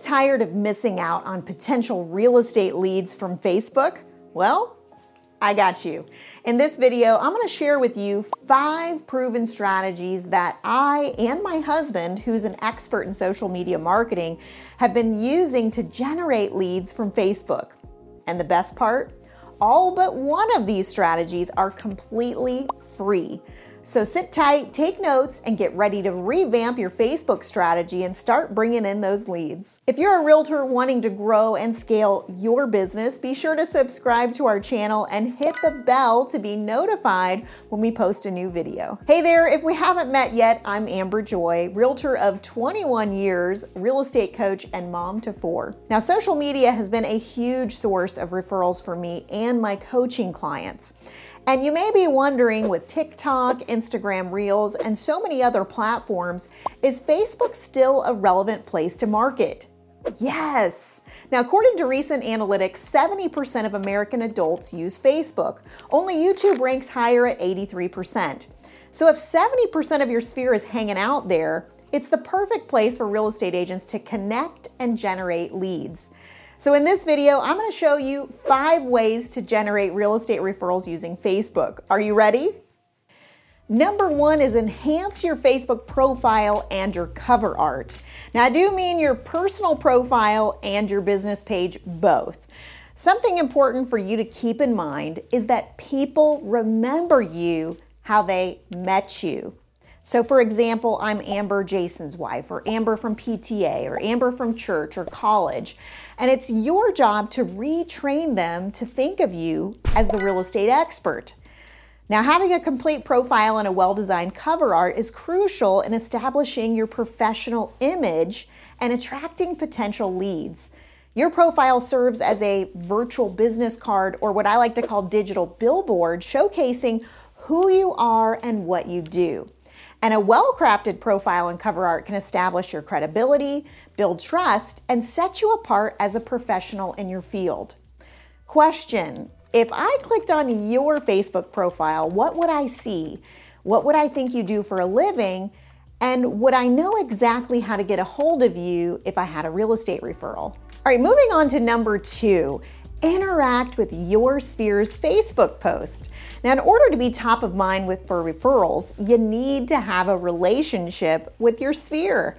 tired of missing out on potential real estate leads from Facebook? Well, I got you. In this video, I'm going to share with you five proven strategies that I and my husband, who's an expert in social media marketing, have been using to generate leads from Facebook. And the best part? All but one of these strategies are completely free. So sit tight, take notes, and get ready to revamp your Facebook strategy and start bringing in those leads. If you're a realtor wanting to grow and scale your business, be sure to subscribe to our channel and hit the bell to be notified when we post a new video. Hey there, if we haven't met yet, I'm Amber Joy, realtor of 21 years, real estate coach, and mom to four. Now, social media has been a huge source of referrals for me and my coaching clients. And you may be wondering with TikTok, Instagram Reels, and so many other platforms, is Facebook still a relevant place to market? Yes. Now, according to recent analytics, 70% of American adults use Facebook. Only YouTube ranks higher at 83%. So, if 70% of your sphere is hanging out there, it's the perfect place for real estate agents to connect and generate leads. So in this video, I'm gonna show you five ways to generate real estate referrals using Facebook. Are you ready? Number one is enhance your Facebook profile and your cover art. Now, I do mean your personal profile and your business page both. Something important for you to keep in mind is that people remember you how they met you. So, for example, I'm Amber Jason's wife, or Amber from PTA, or Amber from church or college. And it's your job to retrain them to think of you as the real estate expert. Now, having a complete profile and a well designed cover art is crucial in establishing your professional image and attracting potential leads. Your profile serves as a virtual business card, or what I like to call digital billboard, showcasing who you are and what you do. And a well crafted profile and cover art can establish your credibility, build trust, and set you apart as a professional in your field. Question If I clicked on your Facebook profile, what would I see? What would I think you do for a living? And would I know exactly how to get a hold of you if I had a real estate referral? All right, moving on to number two interact with your sphere's Facebook post. Now, in order to be top of mind with for referrals, you need to have a relationship with your sphere.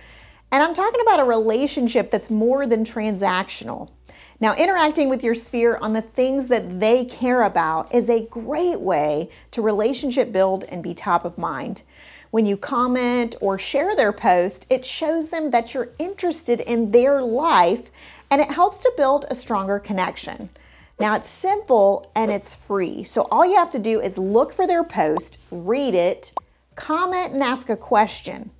And I'm talking about a relationship that's more than transactional. Now, interacting with your sphere on the things that they care about is a great way to relationship build and be top of mind. When you comment or share their post, it shows them that you're interested in their life and it helps to build a stronger connection. Now it's simple and it's free. So all you have to do is look for their post, read it, comment, and ask a question.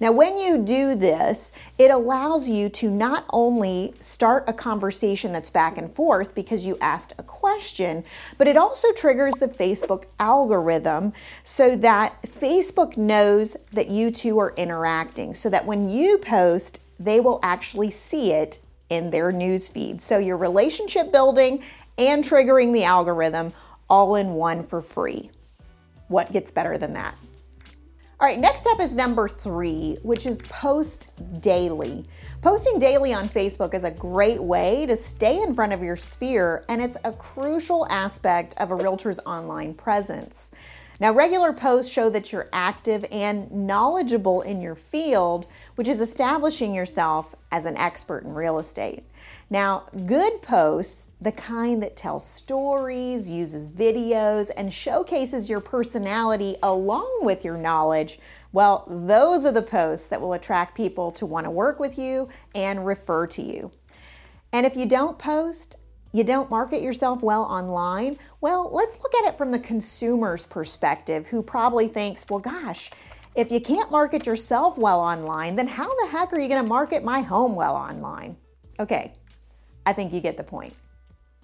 Now, when you do this, it allows you to not only start a conversation that's back and forth because you asked a question, but it also triggers the Facebook algorithm so that Facebook knows that you two are interacting, so that when you post, they will actually see it in their news feed. So your relationship building and triggering the algorithm all in one for free. What gets better than that? All right, next up is number three, which is post daily. Posting daily on Facebook is a great way to stay in front of your sphere, and it's a crucial aspect of a realtor's online presence. Now, regular posts show that you're active and knowledgeable in your field, which is establishing yourself as an expert in real estate. Now, good posts, the kind that tells stories, uses videos, and showcases your personality along with your knowledge, well, those are the posts that will attract people to want to work with you and refer to you. And if you don't post, you don't market yourself well online? Well, let's look at it from the consumer's perspective, who probably thinks, well, gosh, if you can't market yourself well online, then how the heck are you going to market my home well online? Okay, I think you get the point.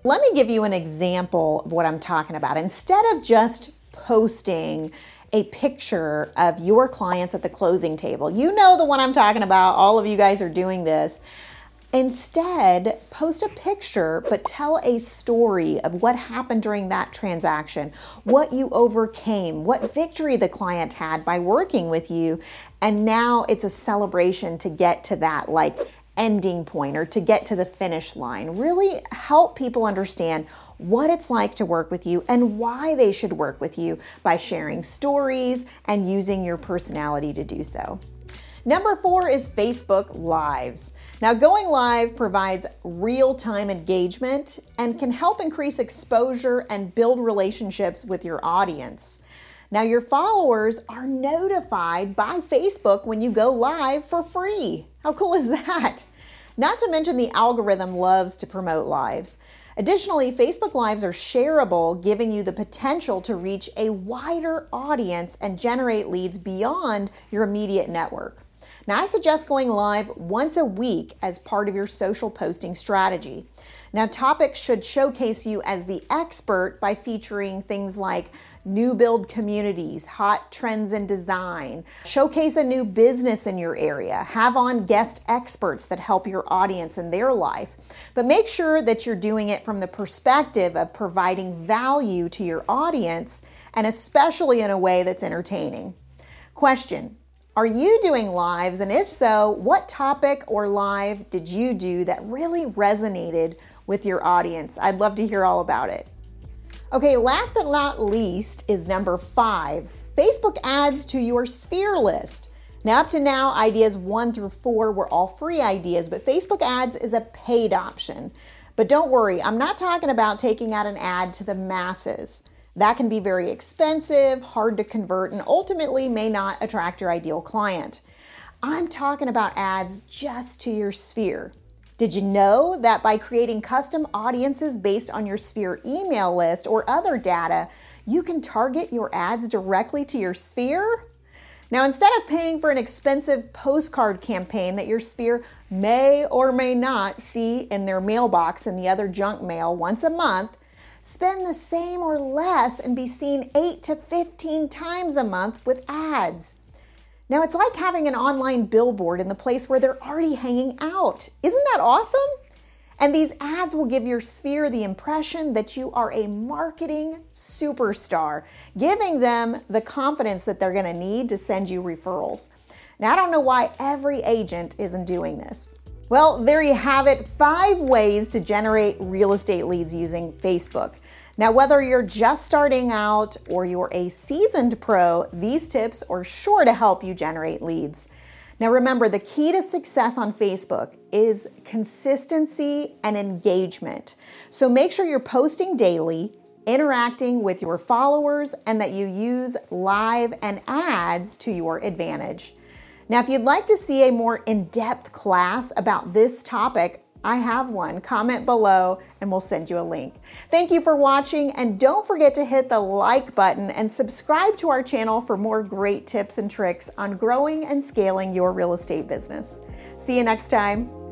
Let me give you an example of what I'm talking about. Instead of just posting a picture of your clients at the closing table, you know the one I'm talking about, all of you guys are doing this. Instead, post a picture, but tell a story of what happened during that transaction, what you overcame, what victory the client had by working with you. And now it's a celebration to get to that like ending point or to get to the finish line. Really help people understand what it's like to work with you and why they should work with you by sharing stories and using your personality to do so. Number four is Facebook Lives. Now, going live provides real time engagement and can help increase exposure and build relationships with your audience. Now, your followers are notified by Facebook when you go live for free. How cool is that? Not to mention, the algorithm loves to promote lives. Additionally, Facebook Lives are shareable, giving you the potential to reach a wider audience and generate leads beyond your immediate network. Now, I suggest going live once a week as part of your social posting strategy. Now, topics should showcase you as the expert by featuring things like new build communities, hot trends in design, showcase a new business in your area, have on guest experts that help your audience in their life. But make sure that you're doing it from the perspective of providing value to your audience and especially in a way that's entertaining. Question are you doing lives? And if so, what topic or live did you do that really resonated with your audience? I'd love to hear all about it. Okay, last but not least is number five Facebook ads to your sphere list. Now, up to now, ideas one through four were all free ideas, but Facebook ads is a paid option. But don't worry, I'm not talking about taking out an ad to the masses. That can be very expensive, hard to convert, and ultimately may not attract your ideal client. I'm talking about ads just to your sphere. Did you know that by creating custom audiences based on your Sphere email list or other data, you can target your ads directly to your Sphere? Now, instead of paying for an expensive postcard campaign that your Sphere may or may not see in their mailbox and the other junk mail once a month, spend the same or less and be seen 8 to 15 times a month with ads. Now, it's like having an online billboard in the place where they're already hanging out. Isn't that awesome? And these ads will give your sphere the impression that you are a marketing superstar, giving them the confidence that they're going to need to send you referrals. Now, I don't know why every agent isn't doing this. Well, there you have it five ways to generate real estate leads using Facebook. Now, whether you're just starting out or you're a seasoned pro, these tips are sure to help you generate leads. Now, remember, the key to success on Facebook is consistency and engagement. So make sure you're posting daily, interacting with your followers, and that you use live and ads to your advantage. Now, if you'd like to see a more in depth class about this topic, I have one. Comment below and we'll send you a link. Thank you for watching and don't forget to hit the like button and subscribe to our channel for more great tips and tricks on growing and scaling your real estate business. See you next time.